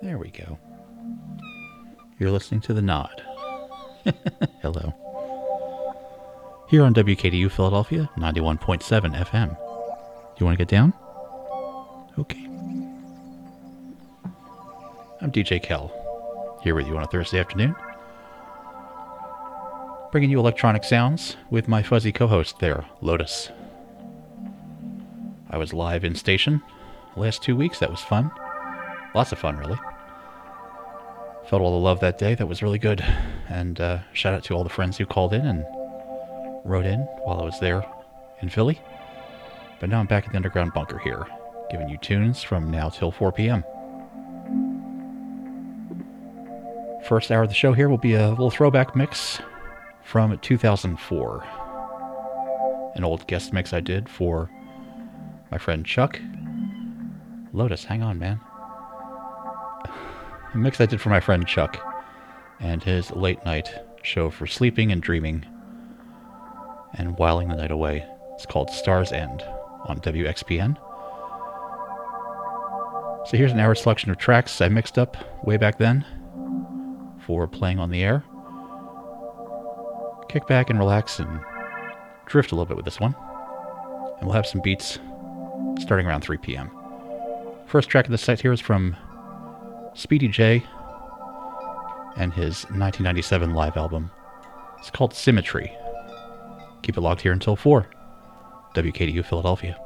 There we go. You're listening to The Nod. Hello. Here on WKDU Philadelphia, 91.7 FM. You want to get down? Okay. I'm DJ Kel, here with you on a Thursday afternoon. Bringing you electronic sounds with my fuzzy co host there, Lotus. I was live in station last two weeks. That was fun. Lots of fun, really. Felt all the love that day. That was really good. And uh, shout out to all the friends who called in and wrote in while I was there in Philly. But now I'm back at the underground bunker here, giving you tunes from now till 4 p.m. First hour of the show here will be a little throwback mix from 2004. An old guest mix I did for my friend Chuck. Lotus, hang on, man. A mix I did for my friend Chuck and his late night show for sleeping and dreaming and whiling the night away. It's called Star's End on WXPN. So here's an hour selection of tracks I mixed up way back then for playing on the air. Kick back and relax and drift a little bit with this one. And we'll have some beats starting around 3 p.m. First track of the set here is from Speedy J and his 1997 live album. It's called Symmetry. Keep it locked here until 4. WKDU Philadelphia.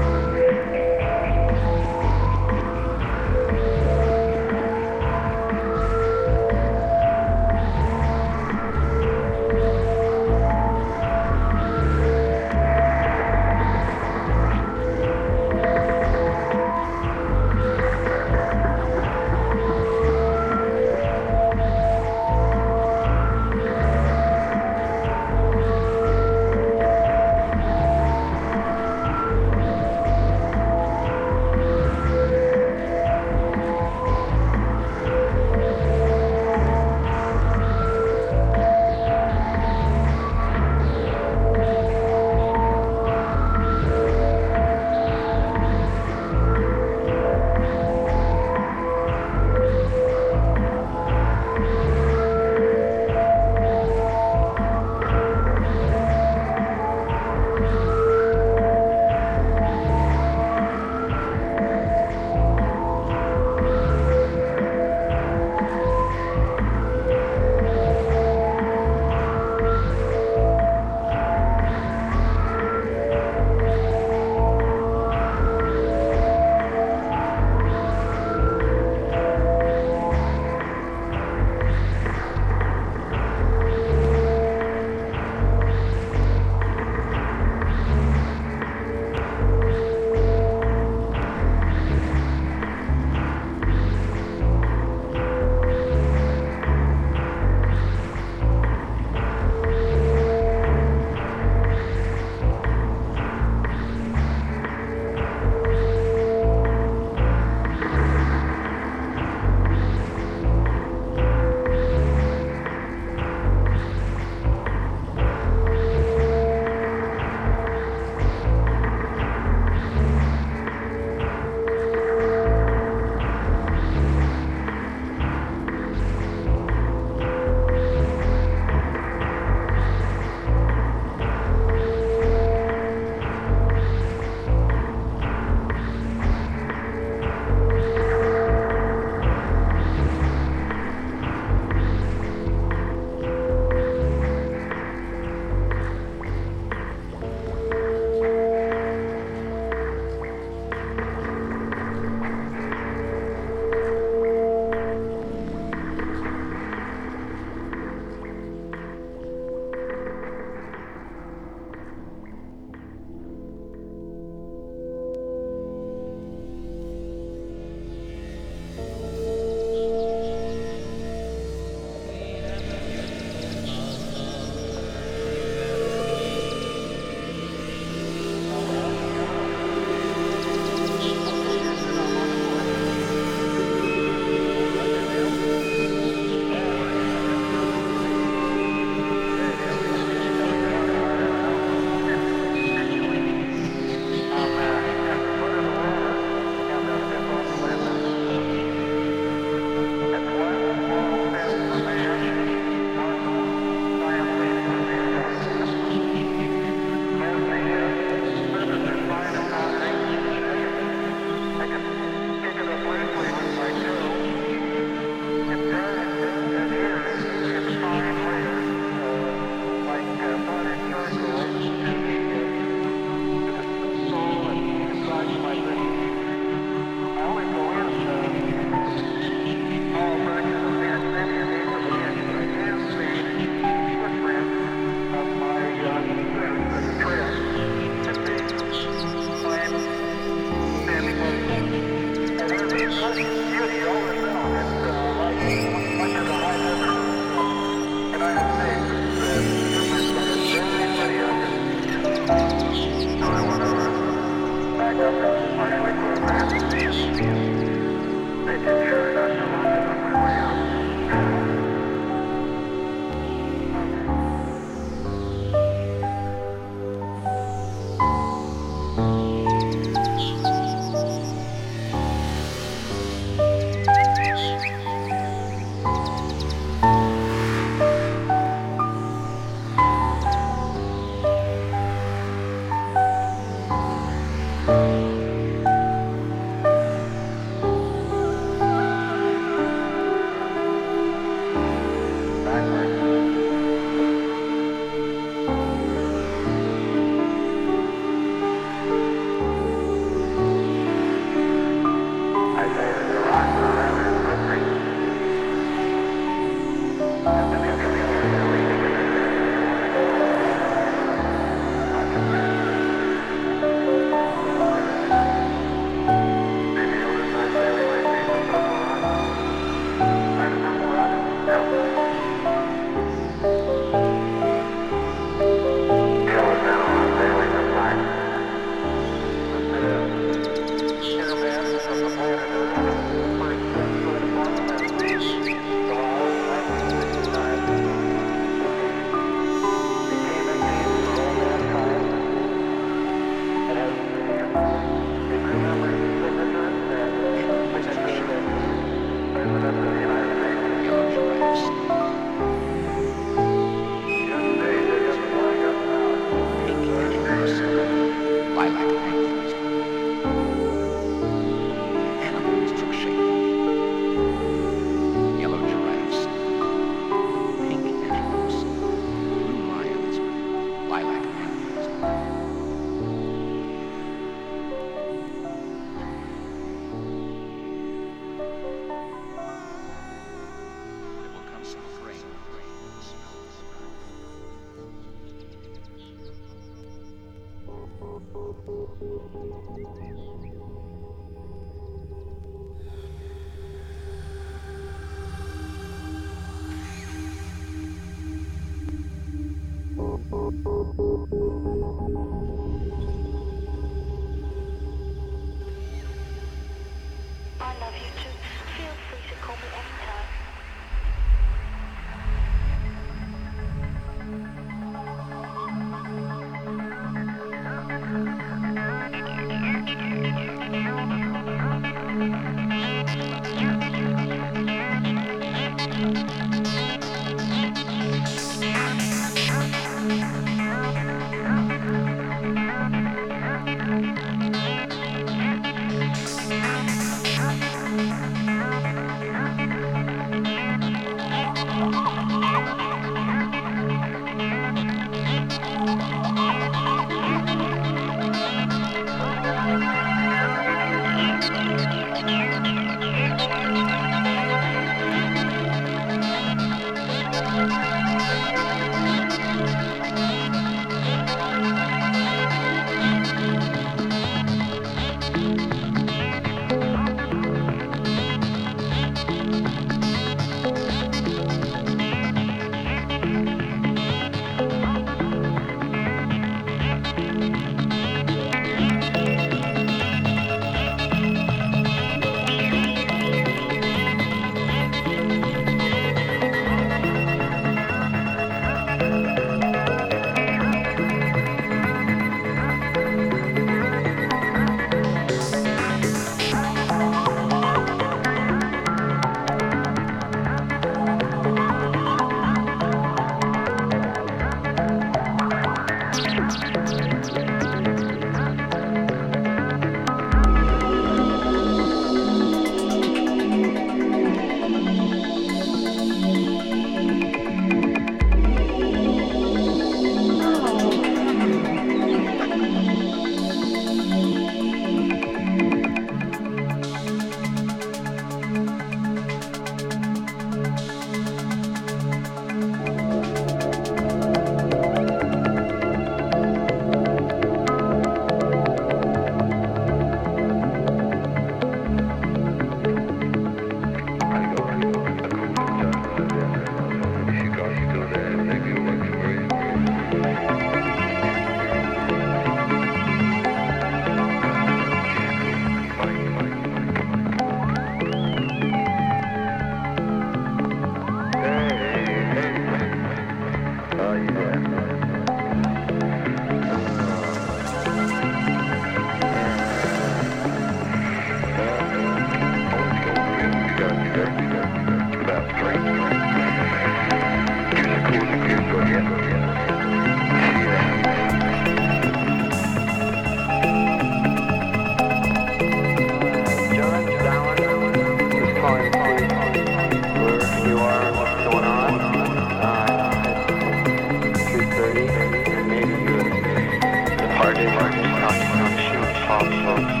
Has it come yet?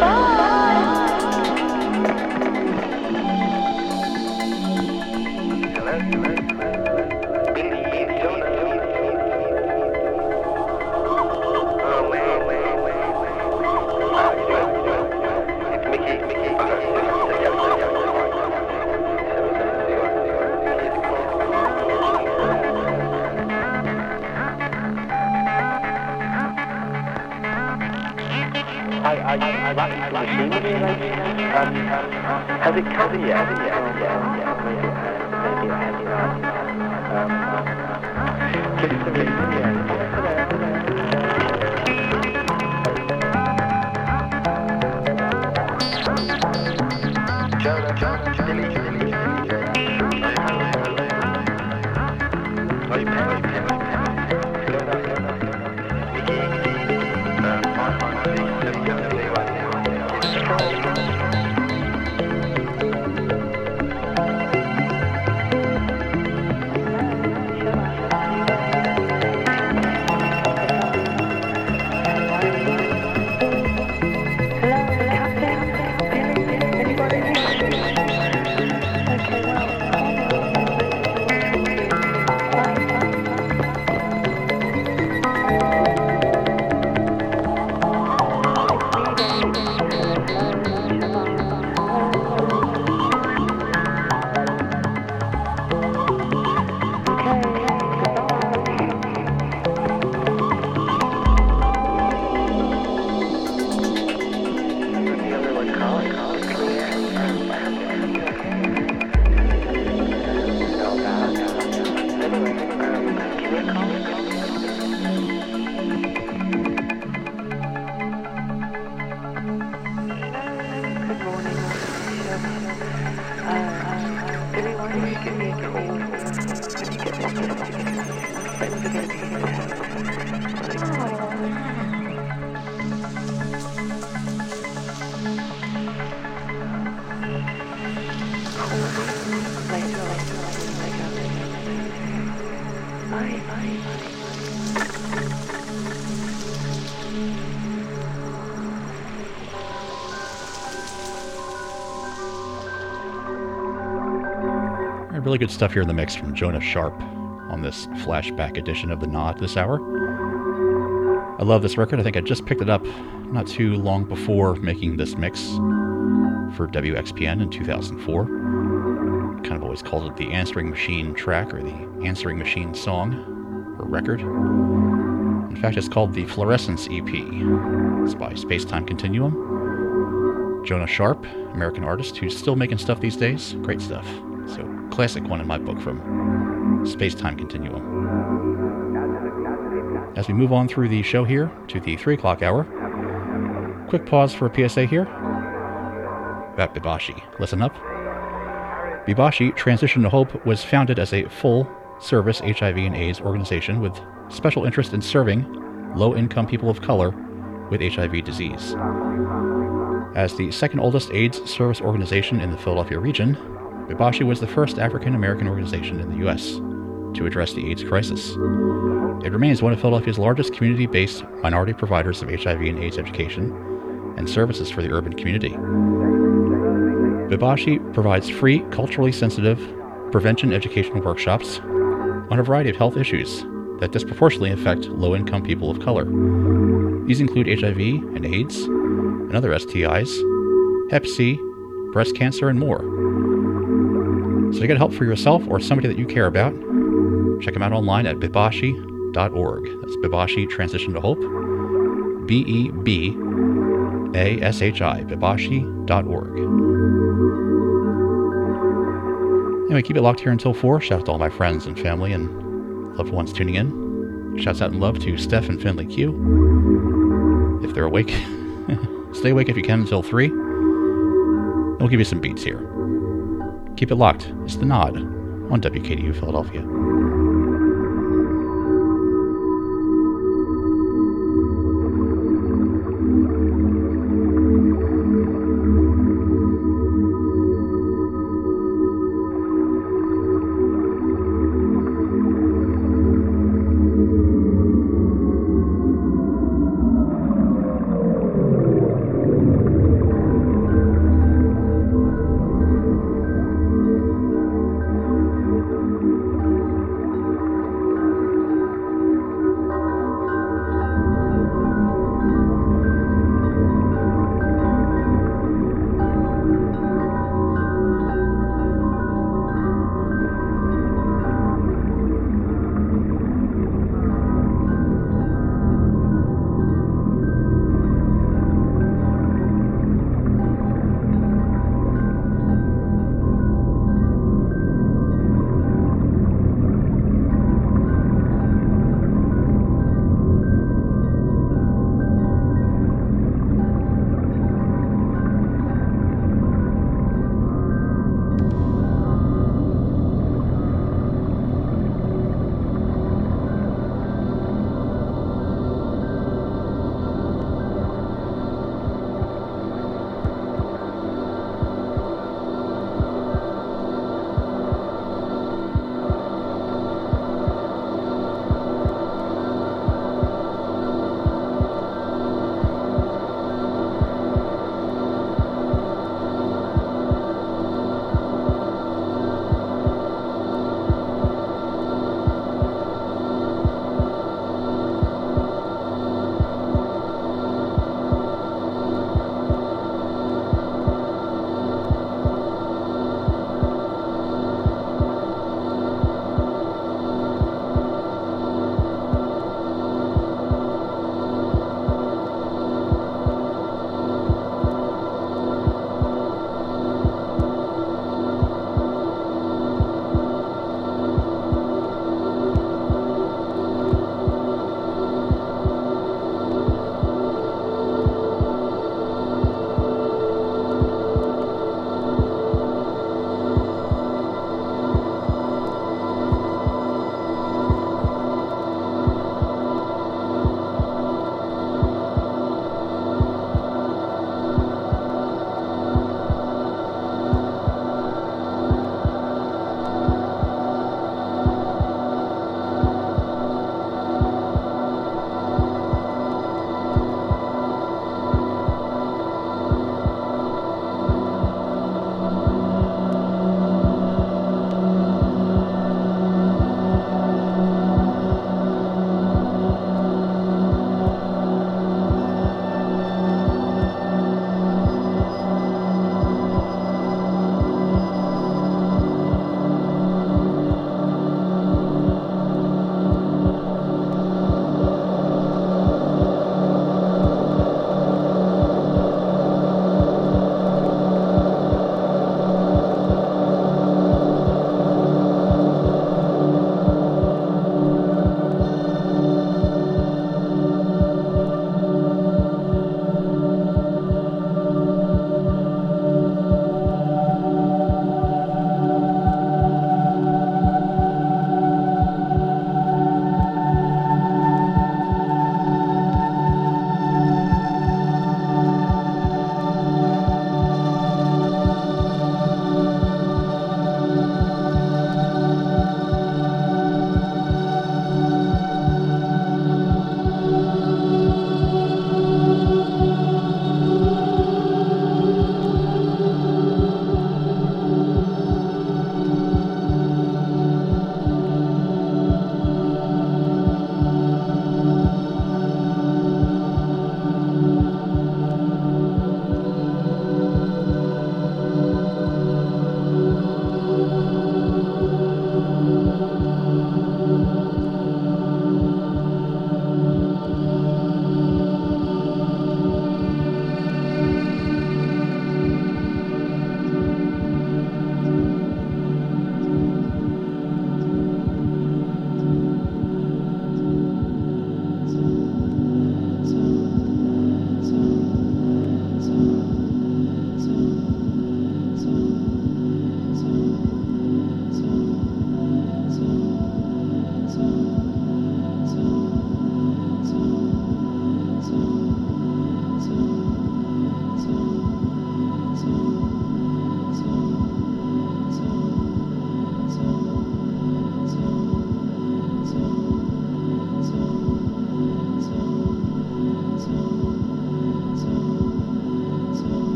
Yeah, good stuff here in the mix from Jonah Sharp on this flashback edition of the Nod this hour. I love this record. I think I just picked it up not too long before making this mix for WXPN in 2004. Kind of always called it the Answering Machine track or the Answering Machine song or record. In fact, it's called the Fluorescence EP. It's by Spacetime Continuum. Jonah Sharp, American artist who's still making stuff these days. Great stuff. Classic one in my book from Space Time Continuum. As we move on through the show here to the 3 o'clock hour, quick pause for a PSA here about Bebashi. Listen up. Bebashi Transition to Hope was founded as a full service HIV and AIDS organization with special interest in serving low income people of color with HIV disease. As the second oldest AIDS service organization in the Philadelphia region, Bebashi was the first African American organization in the U.S. to address the AIDS crisis. It remains one of Philadelphia's largest community based minority providers of HIV and AIDS education and services for the urban community. Bebashi provides free, culturally sensitive prevention educational workshops on a variety of health issues that disproportionately affect low income people of color. These include HIV and AIDS and other STIs, Hep C, breast cancer, and more. So to get help for yourself or somebody that you care about, check them out online at bebashi.org. That's Bebashi Transition to Hope. B E B A S H I, bebashi.org. Anyway, keep it locked here until 4. Shout out to all my friends and family and loved ones tuning in. Shouts out and love to Steph and Finley Q. If they're awake, stay awake if you can until 3. We'll give you some beats here. Keep it locked. It's the Nod on WKDU Philadelphia.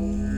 Bye.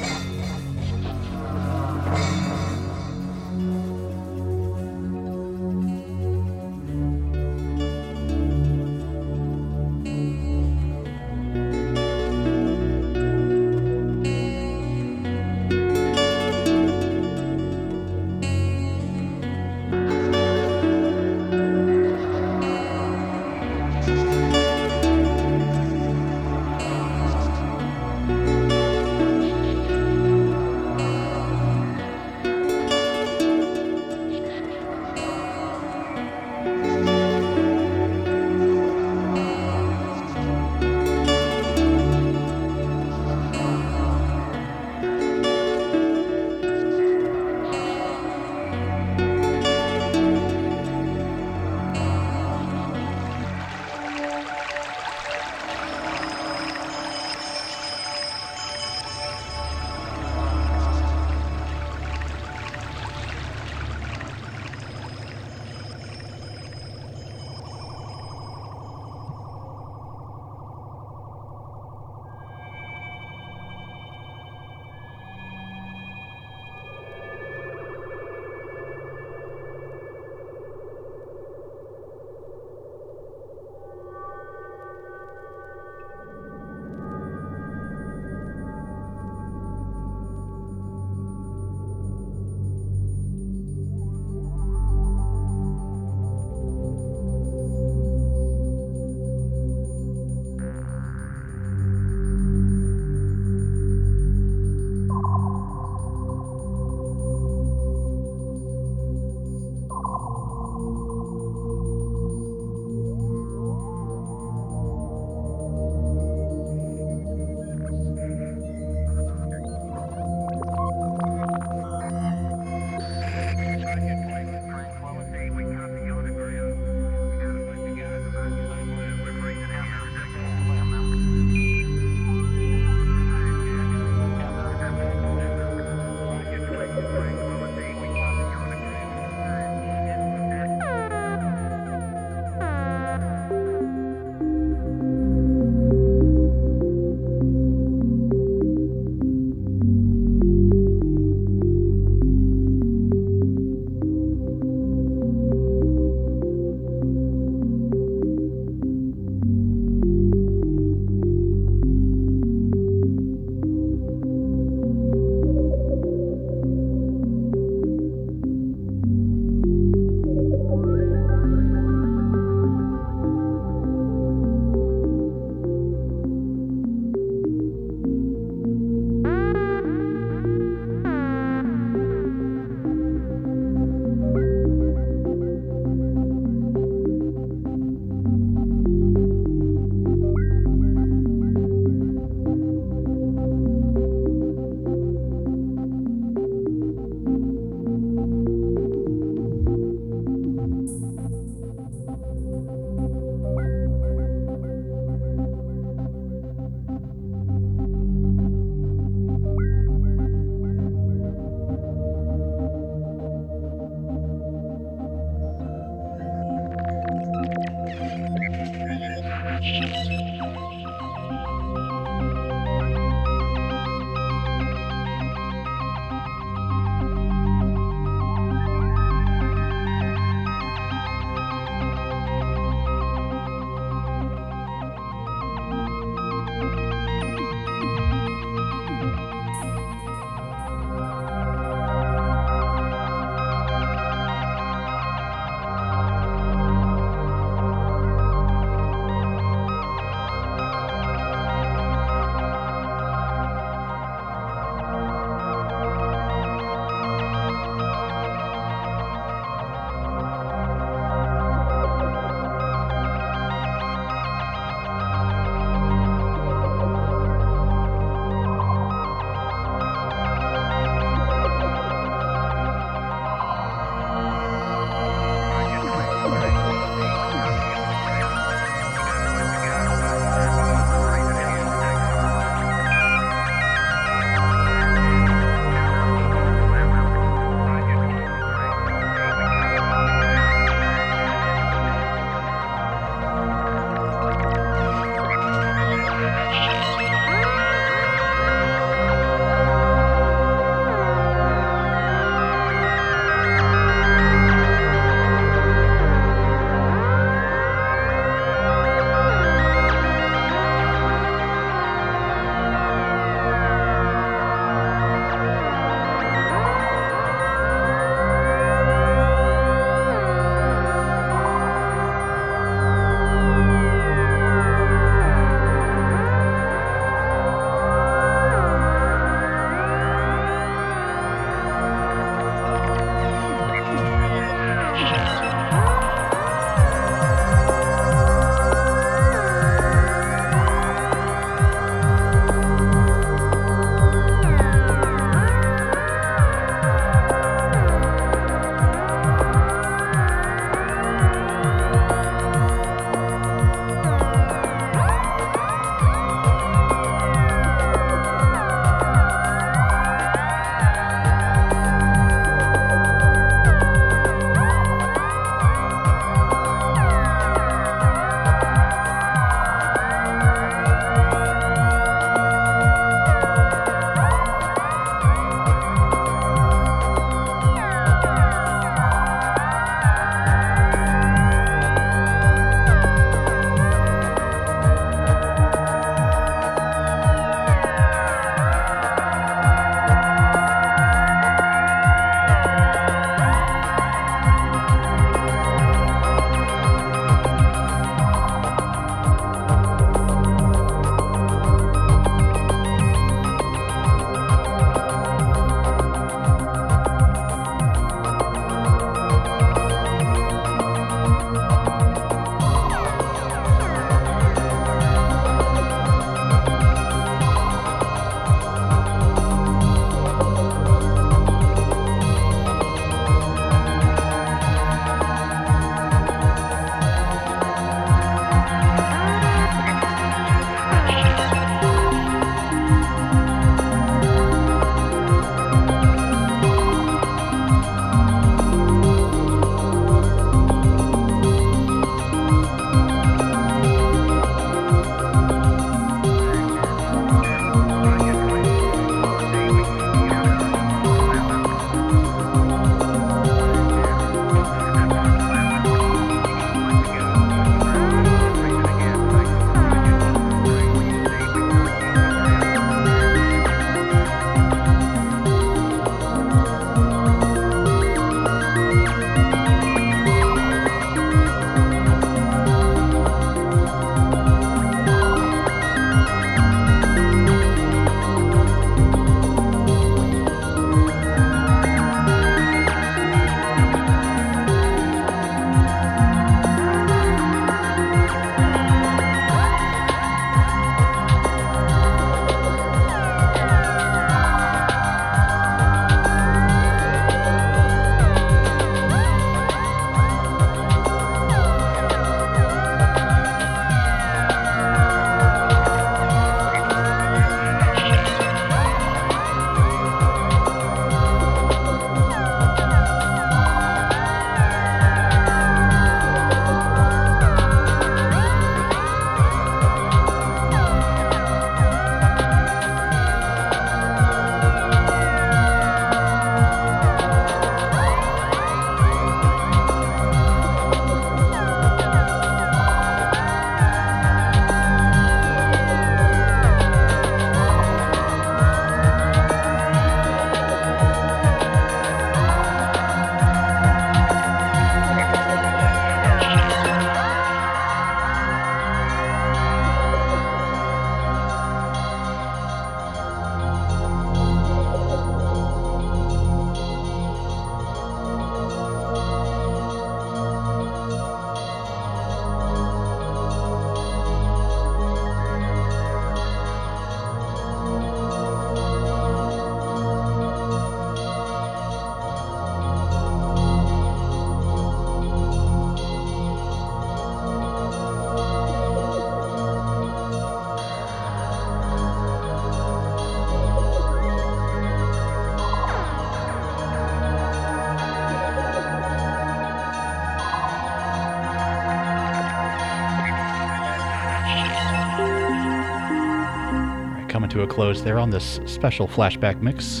Close there on this special flashback mix.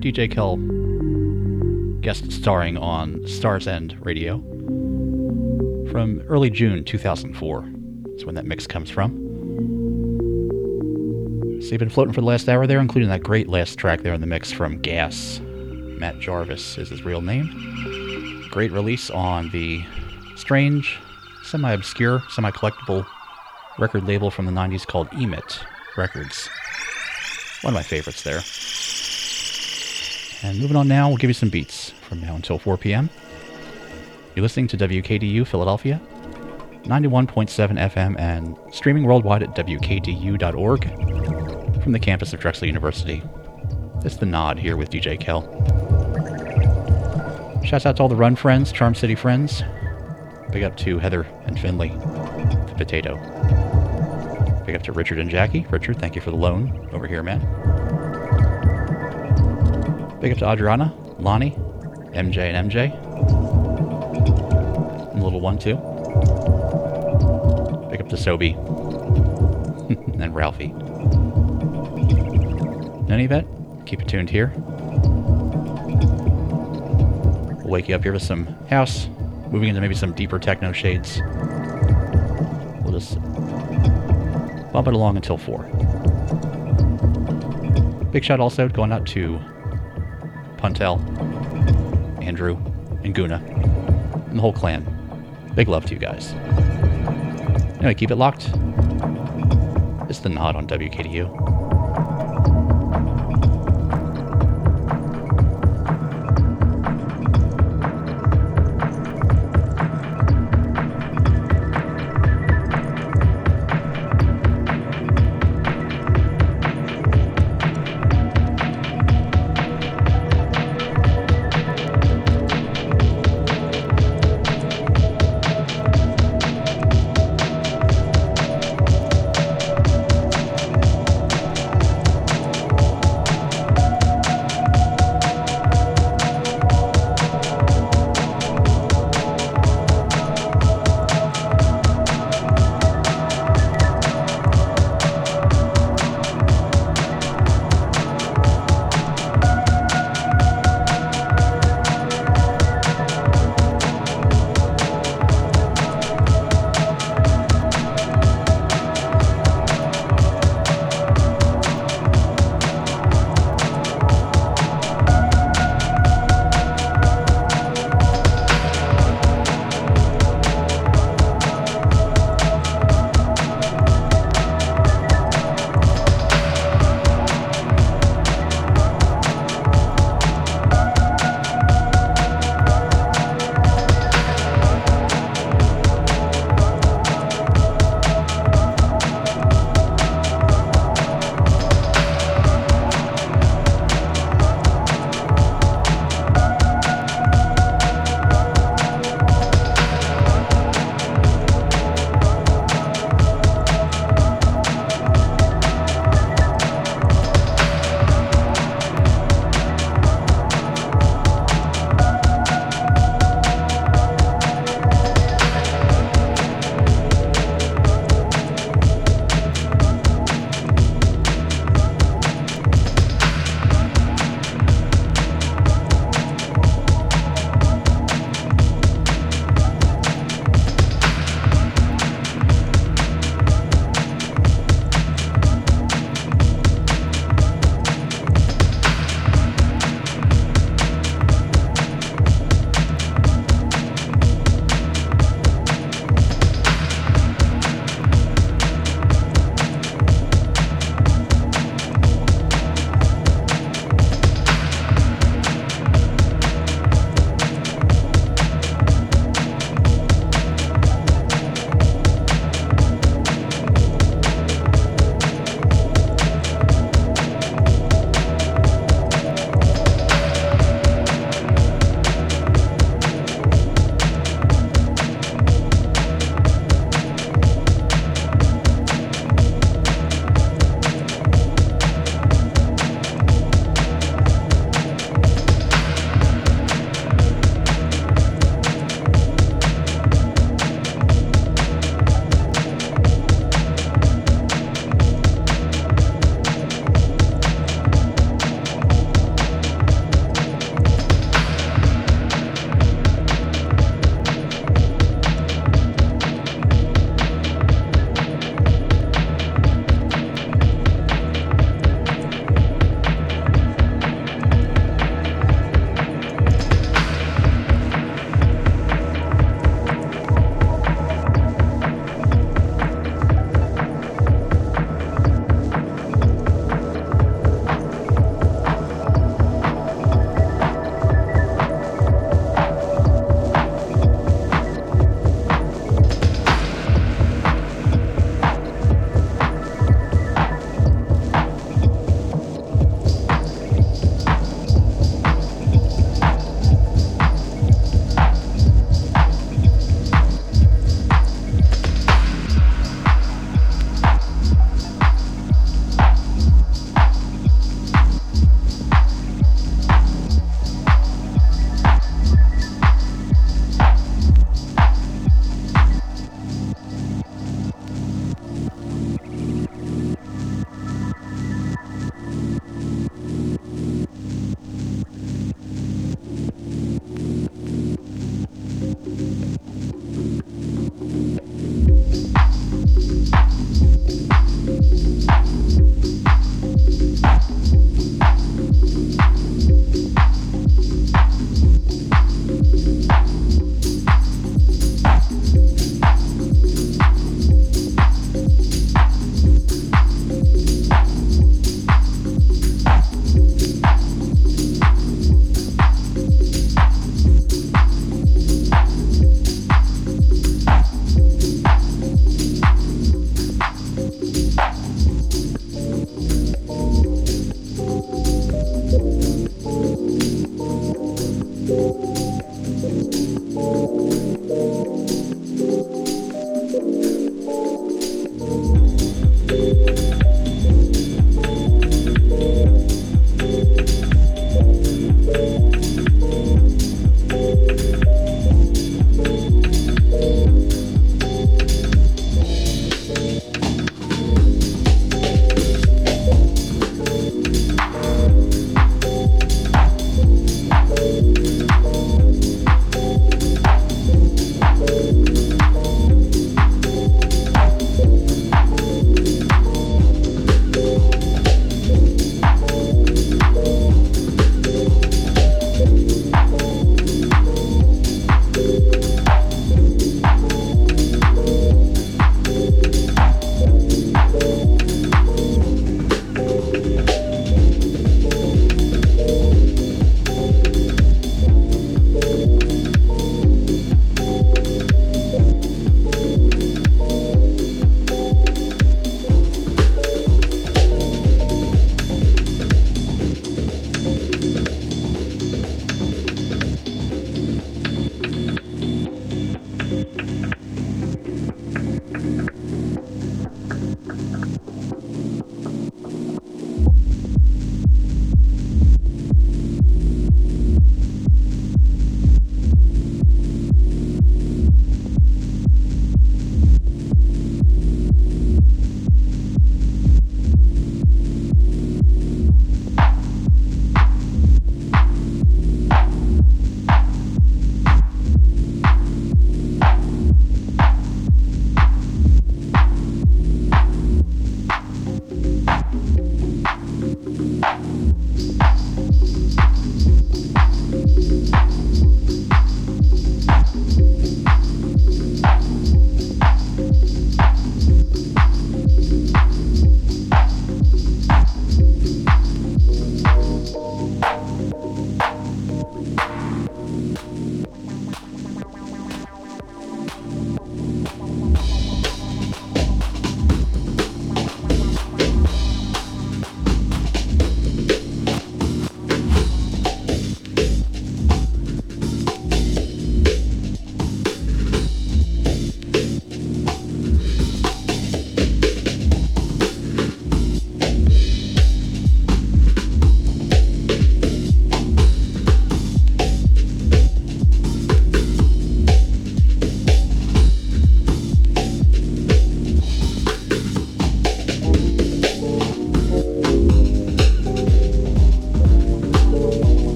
DJ Kel guest starring on Stars End Radio from early June 2004. That's when that mix comes from. So you've been floating for the last hour there, including that great last track there in the mix from Gas. Matt Jarvis is his real name. Great release on the strange, semi obscure, semi collectible record label from the 90s called Emit Records. One of my favorites there. And moving on now, we'll give you some beats from now until 4 p.m. You're listening to WKDU Philadelphia, 91.7 FM, and streaming worldwide at WKDU.org from the campus of Drexel University. It's the nod here with DJ Kel. Shouts out to all the Run friends, Charm City friends. Big up to Heather and Finley, the potato. Big up to Richard and Jackie. Richard, thank you for the loan over here, man. Big up to Adriana, Lonnie, MJ and MJ. And little one, too. Big up to Sobe. and Ralphie. In any event, keep it tuned here. We'll wake you up here with some house, moving into maybe some deeper techno shades. Bump it along until 4. Big shout also going out to Puntel, Andrew, and Guna, and the whole clan. Big love to you guys. Anyway, keep it locked. It's the nod on WKDU.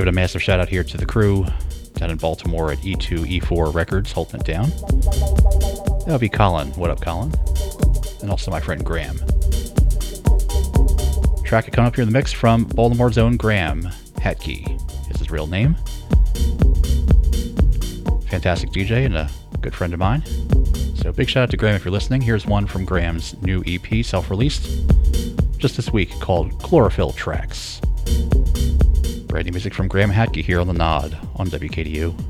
Give it a massive shout out here to the crew down in Baltimore at E2 E4 Records, holding it down. That'll be Colin. What up, Colin? And also my friend Graham. Track coming up here in the mix from Baltimore's own Graham Hatke is his real name. Fantastic DJ and a good friend of mine. So big shout out to Graham if you're listening. Here's one from Graham's new EP, self-released, just this week called Chlorophyll Tracks. New music from Graham Hatke here on the Nod on WKDU.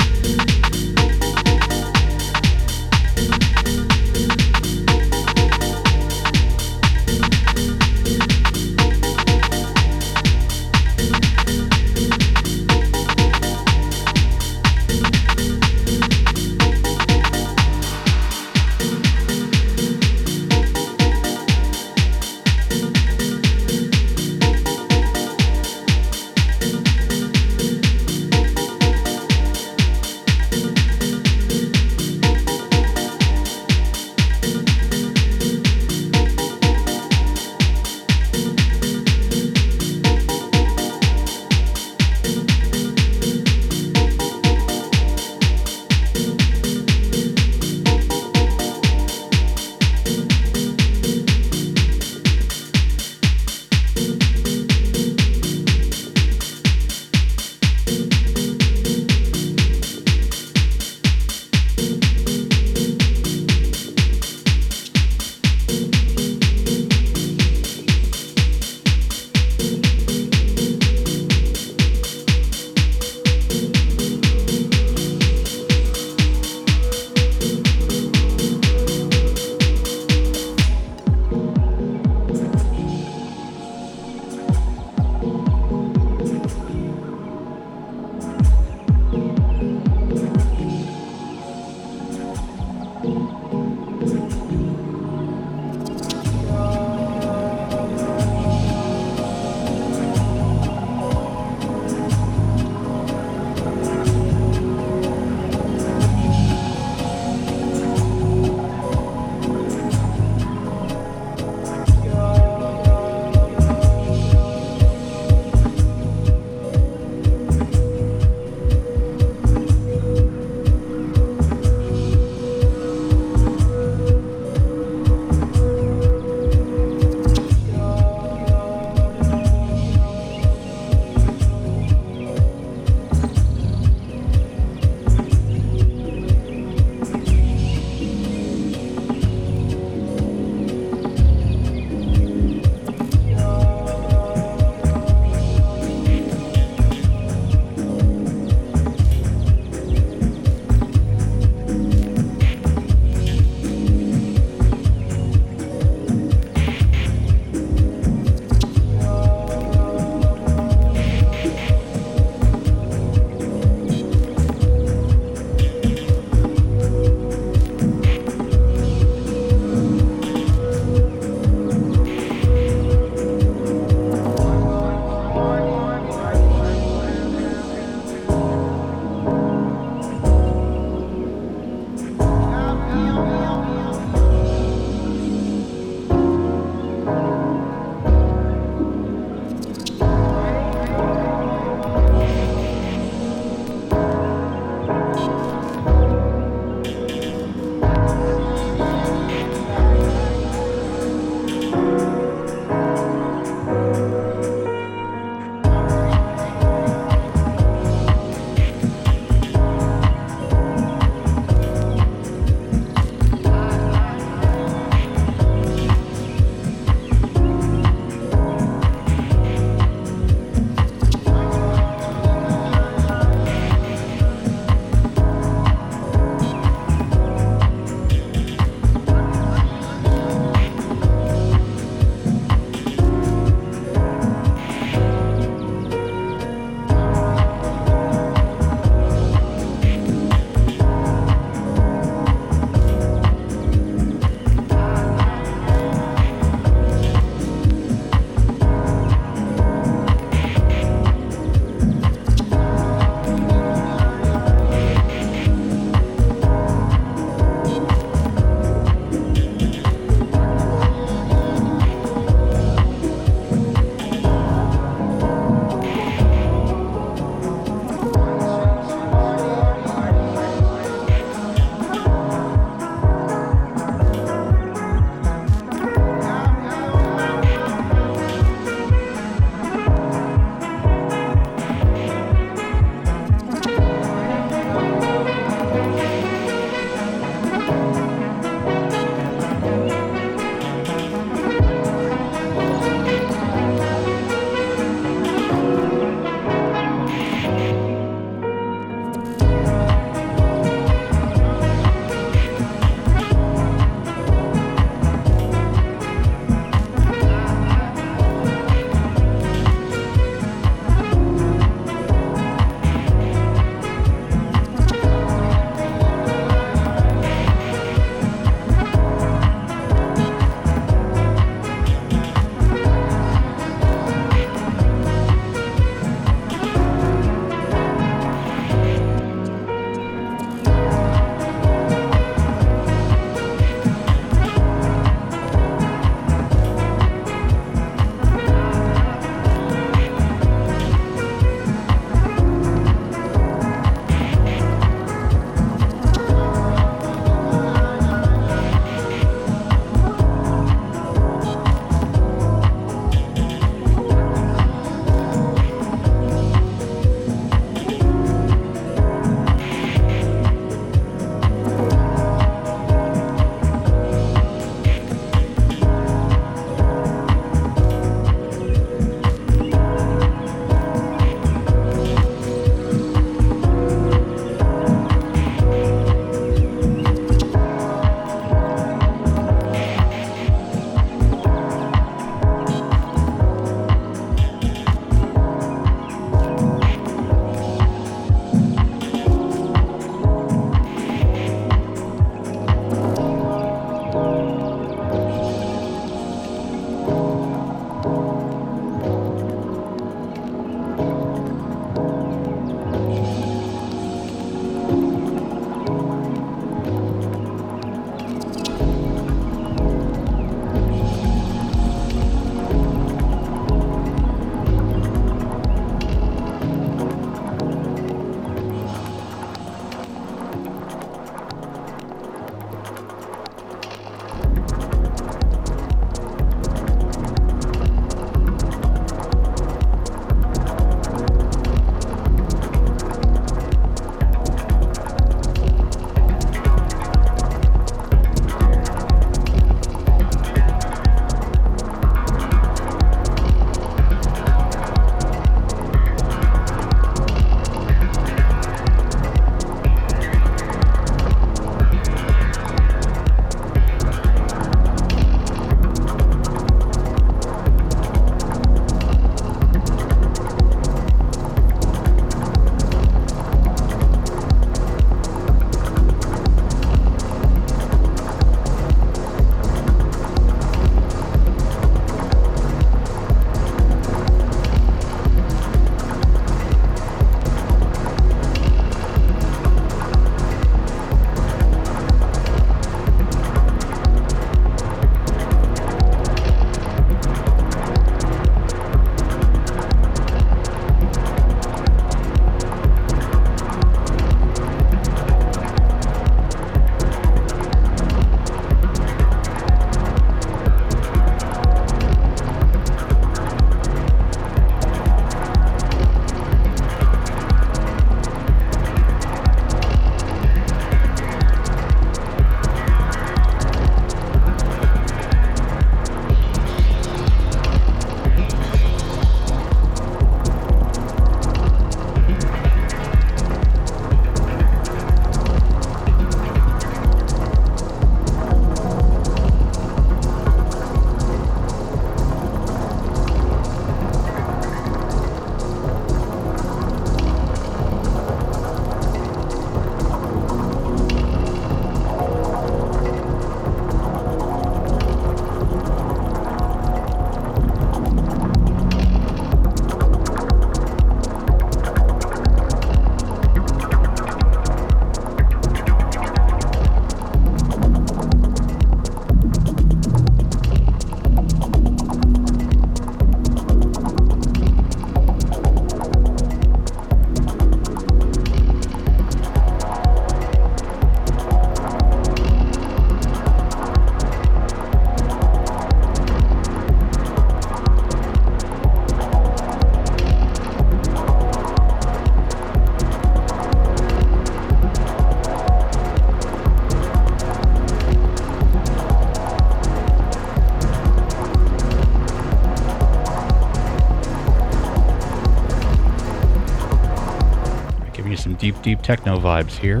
Deep, techno vibes here.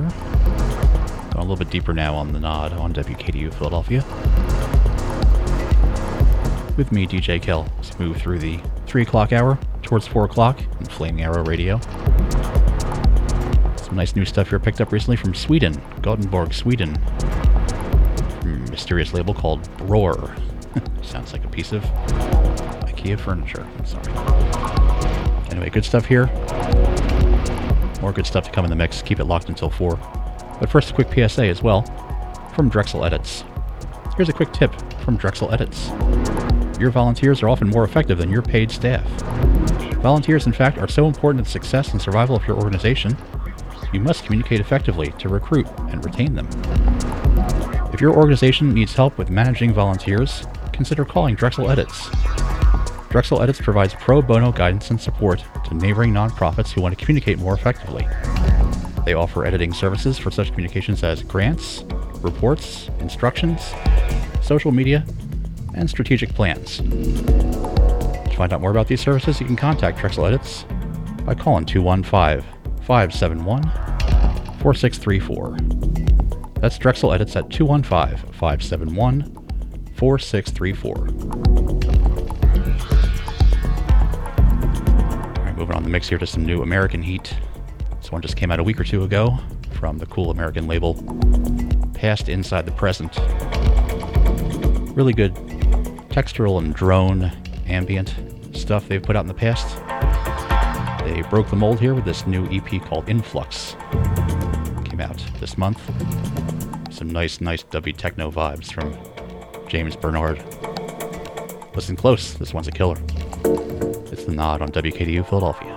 Going a little bit deeper now on the nod on WKDU Philadelphia. With me, DJ Kel, as move through the 3 o'clock hour towards 4 o'clock in Flaming Arrow Radio. Some nice new stuff here picked up recently from Sweden, Gothenburg, Sweden. From a mysterious label called Bror. Sounds like a piece of IKEA furniture. Sorry. Anyway, good stuff here. More good stuff to come in the mix. Keep it locked until 4. But first, a quick PSA as well from Drexel Edits. Here's a quick tip from Drexel Edits. Your volunteers are often more effective than your paid staff. Volunteers, in fact, are so important to the success and survival of your organization, you must communicate effectively to recruit and retain them. If your organization needs help with managing volunteers, consider calling Drexel Edits. Drexel Edits provides pro bono guidance and support to neighboring nonprofits who want to communicate more effectively. They offer editing services for such communications as grants, reports, instructions, social media, and strategic plans. To find out more about these services, you can contact Drexel Edits by calling 215 571 4634. That's Drexel Edits at 215 571 4634. Moving on the mix here to some new American Heat. This one just came out a week or two ago from the cool American label Past Inside the Present. Really good textural and drone ambient stuff they've put out in the past. They broke the mold here with this new EP called Influx. Came out this month. Some nice, nice dub techno vibes from James Bernard. Listen close, this one's a killer. It's the nod on WKDU Philadelphia.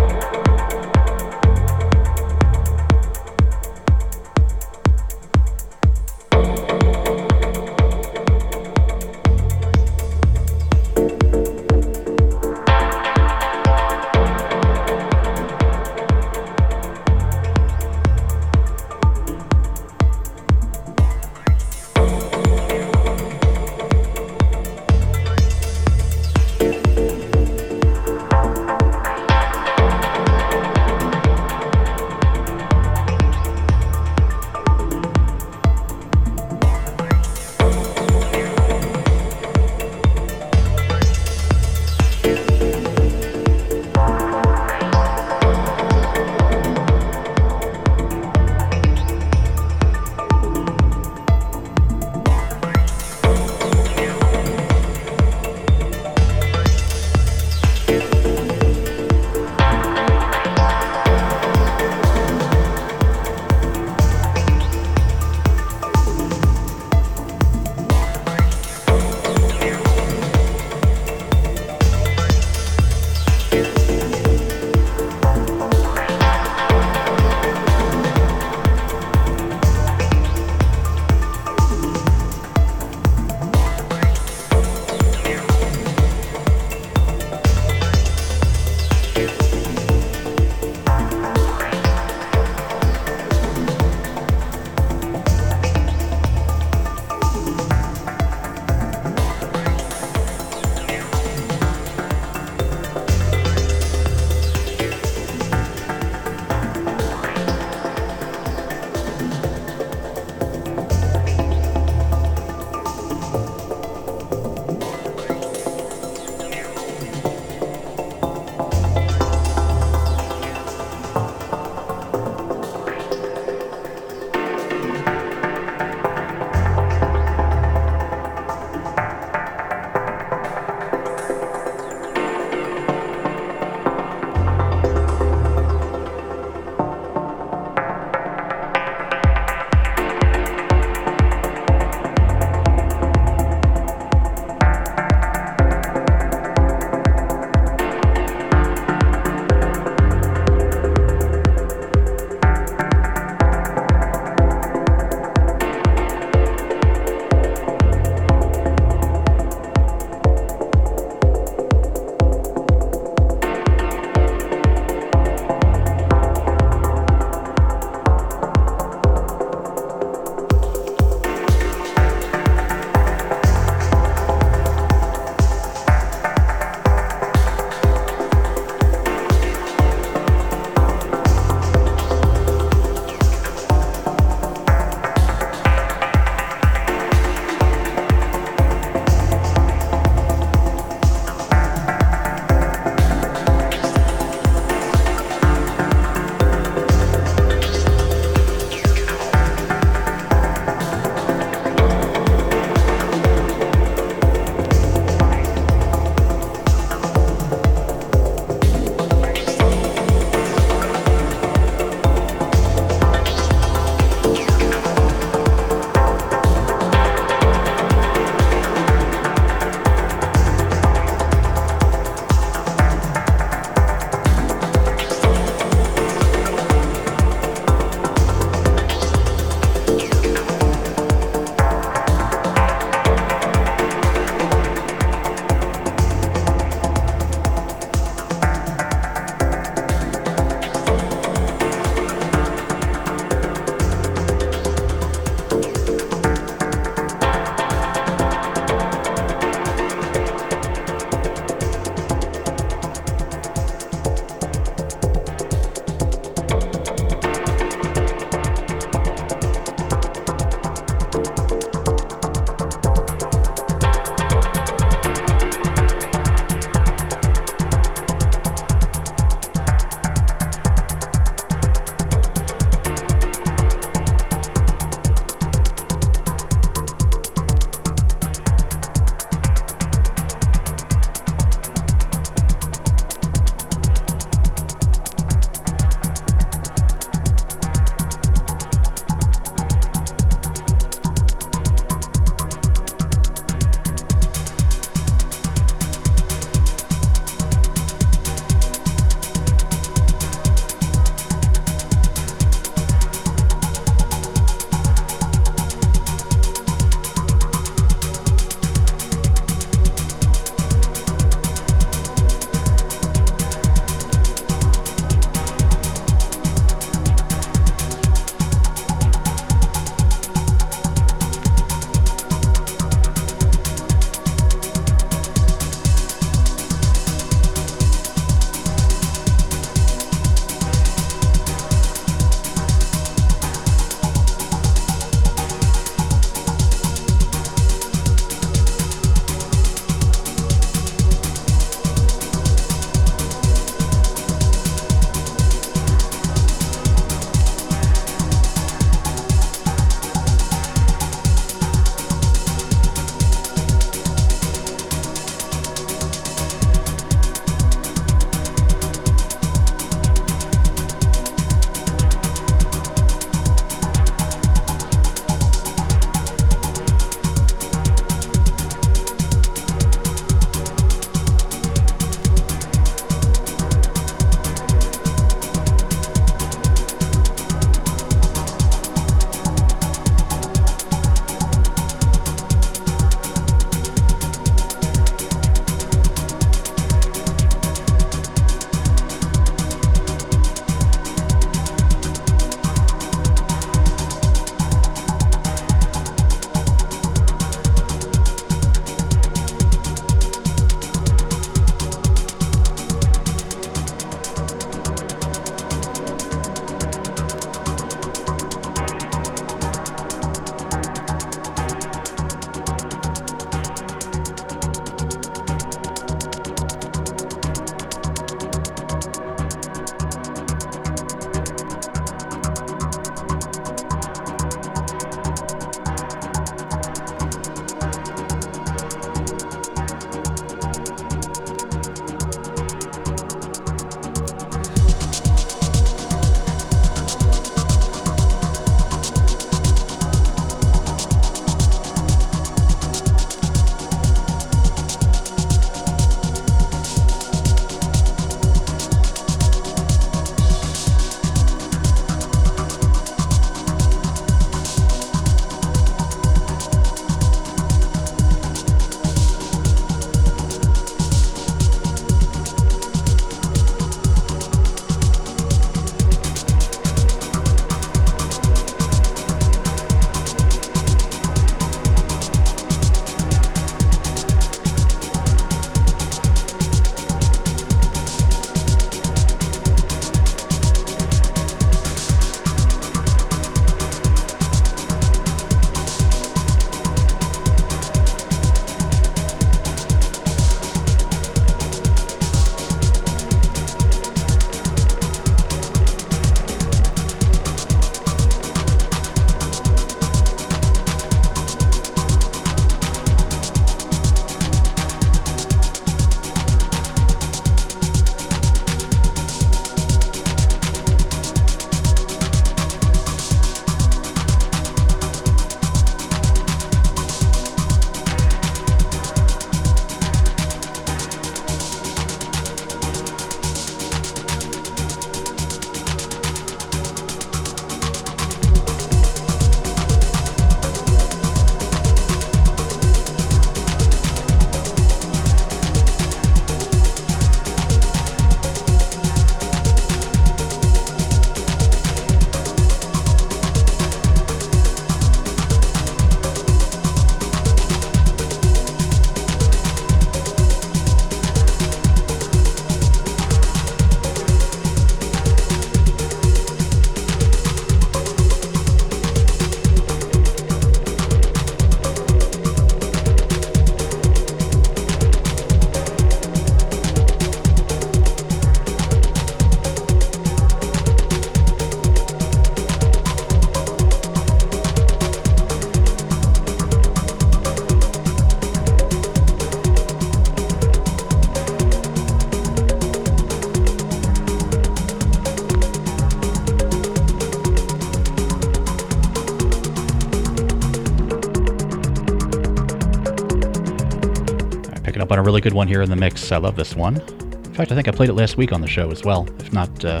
A really good one here in the mix. I love this one. In fact, I think I played it last week on the show as well. If not uh,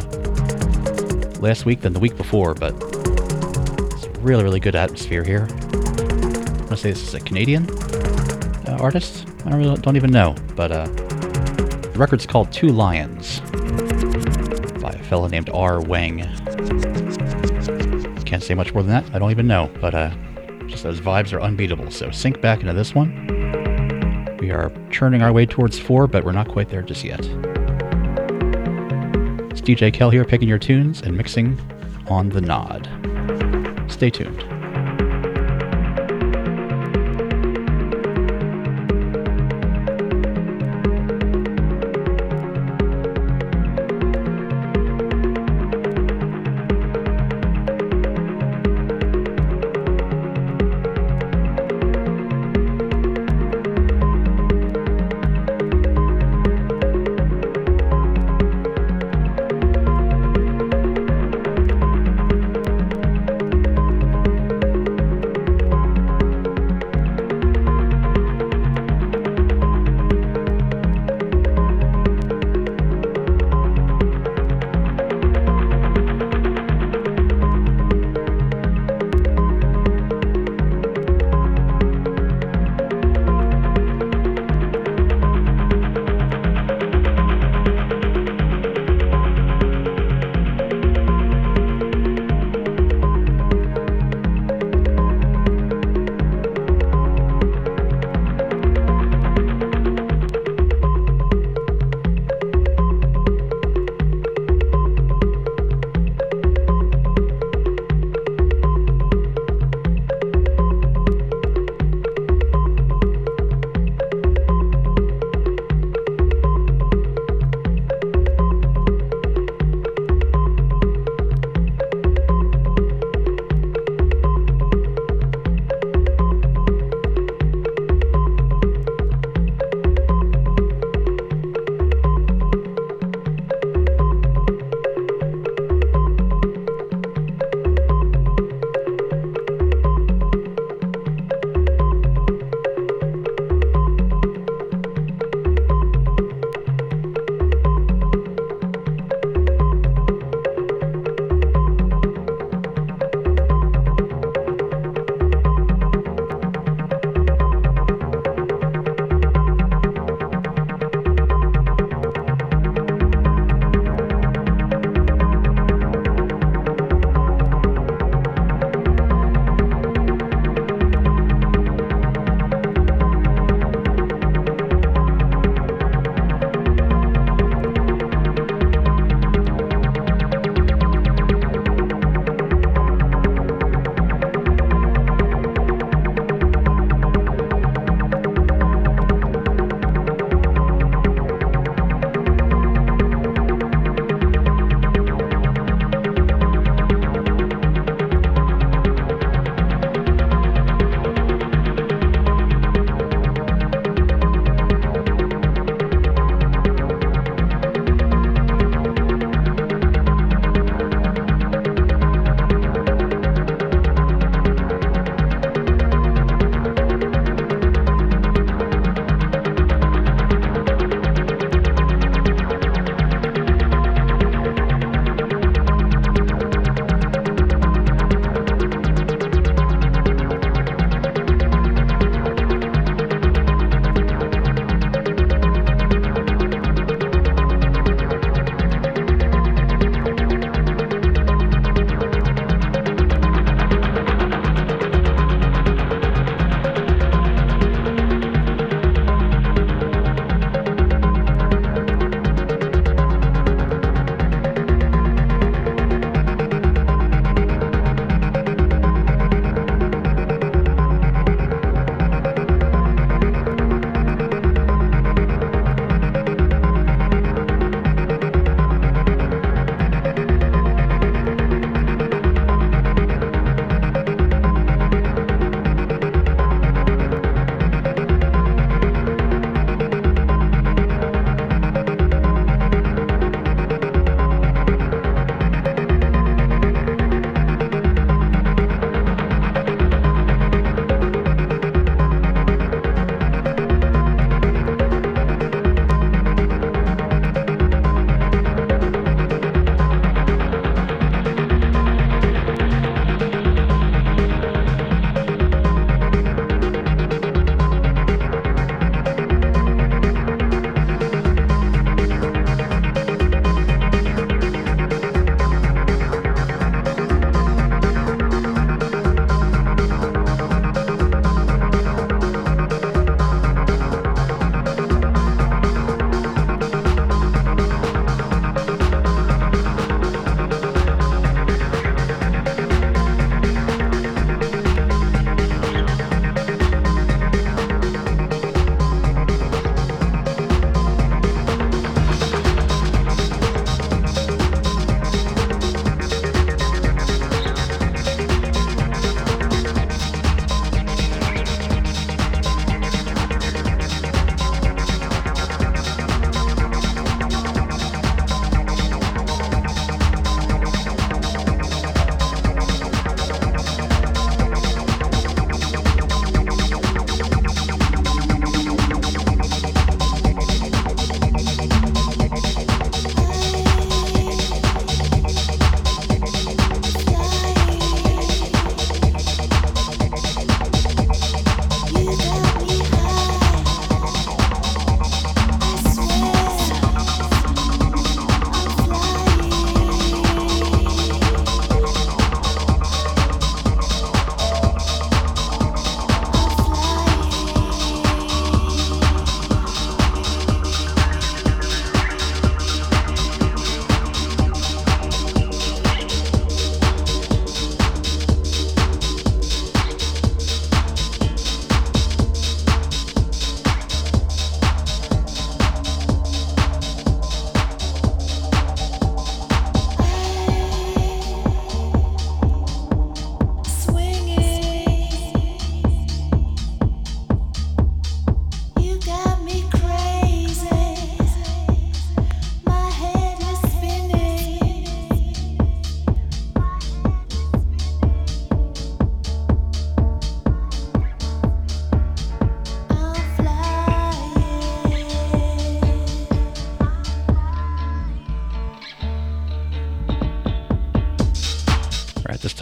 last week, then the week before. But it's really, really good atmosphere here. I want to say this is a Canadian uh, artist. I don't, really, don't even know. But uh, the record's called Two Lions by a fellow named R. Wang. Can't say much more than that. I don't even know. But uh, just those vibes are unbeatable. So sink back into this one. Churning our way towards four, but we're not quite there just yet. It's DJ Kel here picking your tunes and mixing on the nod. Stay tuned.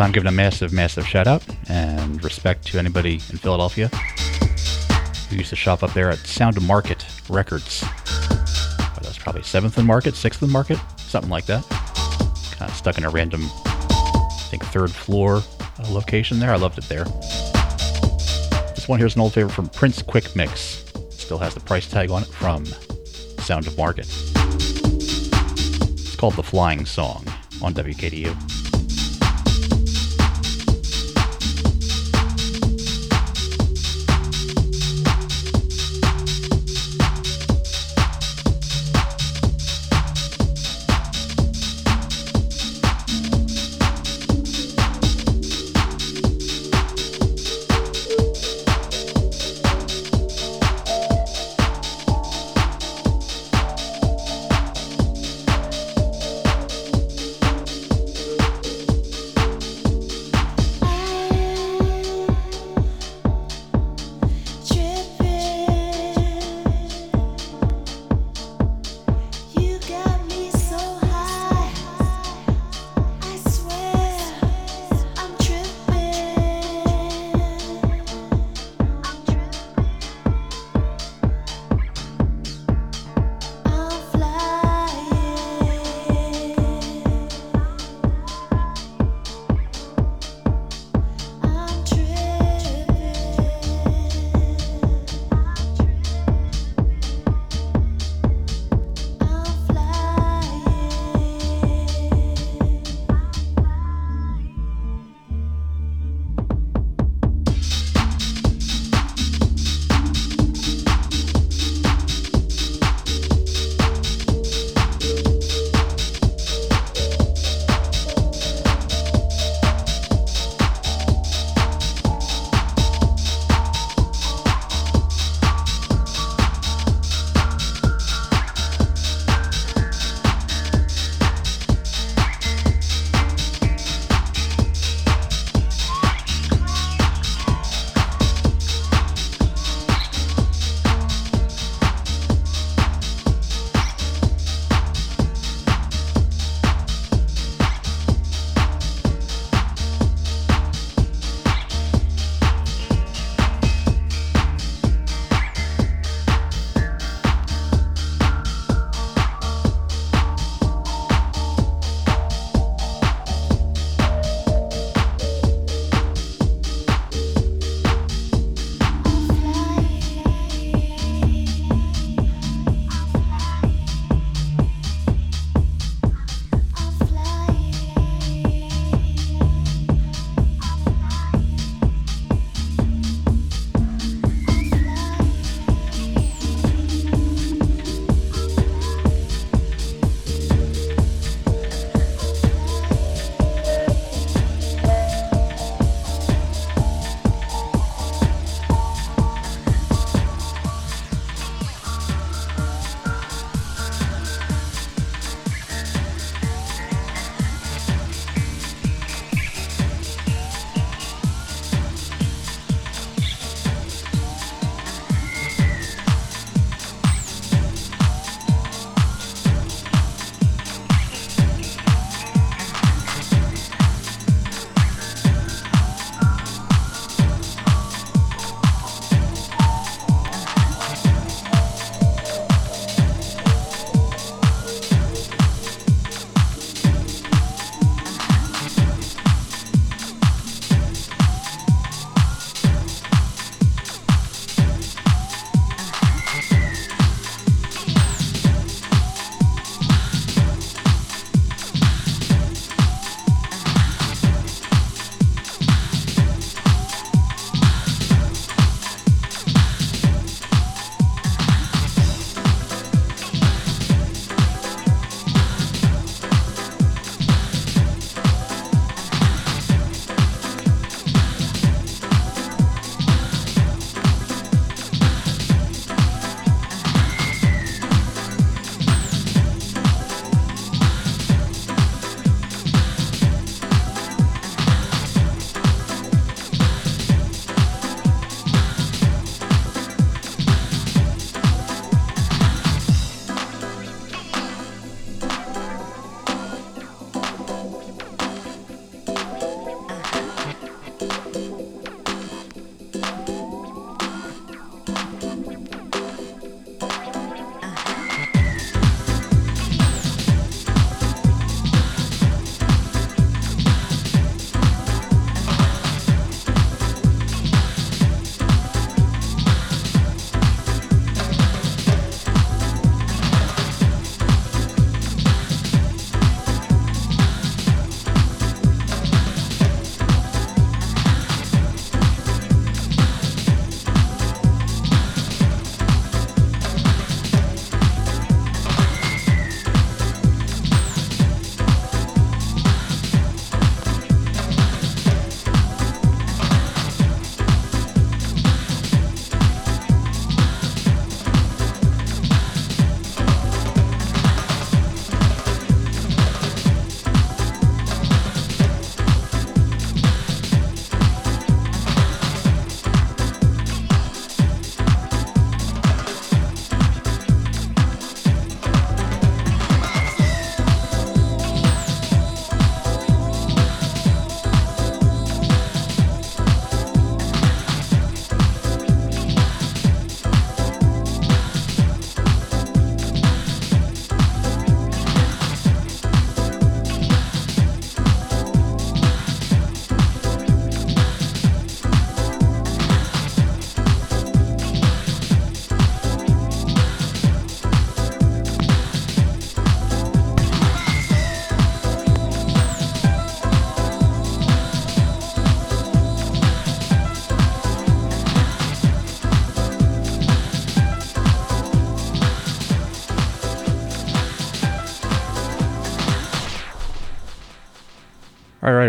This time, giving a massive, massive shout out and respect to anybody in Philadelphia who used to shop up there at Sound of Market Records. Oh, that was probably 7th and Market, 6th and Market, something like that. Kind of stuck in a random, I think, third floor uh, location there. I loved it there. This one here's an old favorite from Prince Quick Mix. Still has the price tag on it from Sound of Market. It's called The Flying Song on WKDU.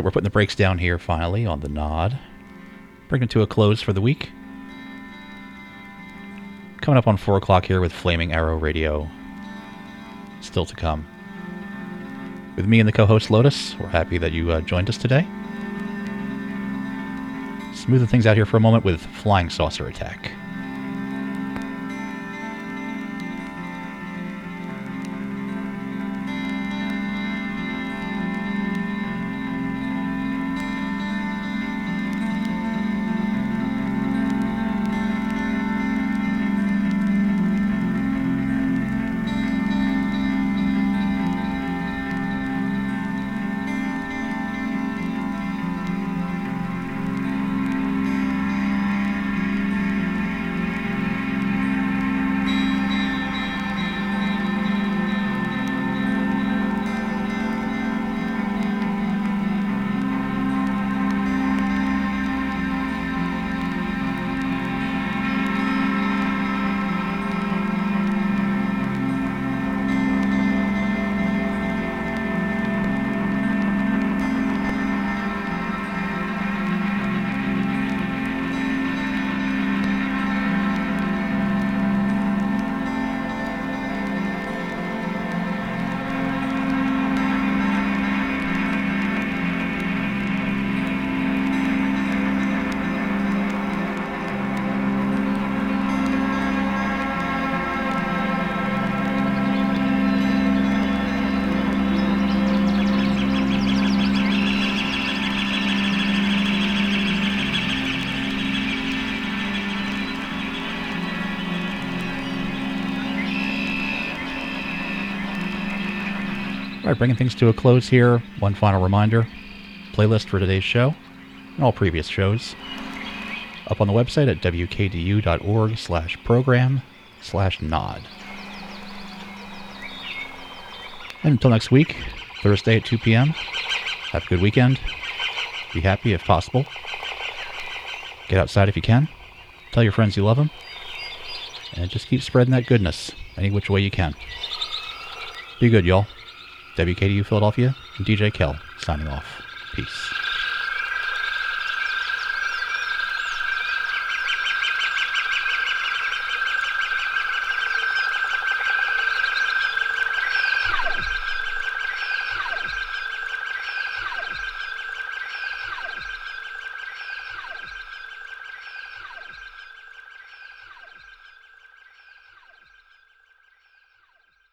Right, we're putting the brakes down here finally on the nod. Bringing it to a close for the week. Coming up on 4 o'clock here with Flaming Arrow Radio. Still to come. With me and the co host Lotus, we're happy that you uh, joined us today. Smoothing things out here for a moment with Flying Saucer Attack. Bringing things to a close here. One final reminder playlist for today's show and all previous shows up on the website at wkdu.org slash program slash nod. And until next week, Thursday at 2 p.m., have a good weekend. Be happy if possible. Get outside if you can. Tell your friends you love them. And just keep spreading that goodness any which way you can. Be good, y'all. WKDU Philadelphia, and DJ Kel signing off. Peace.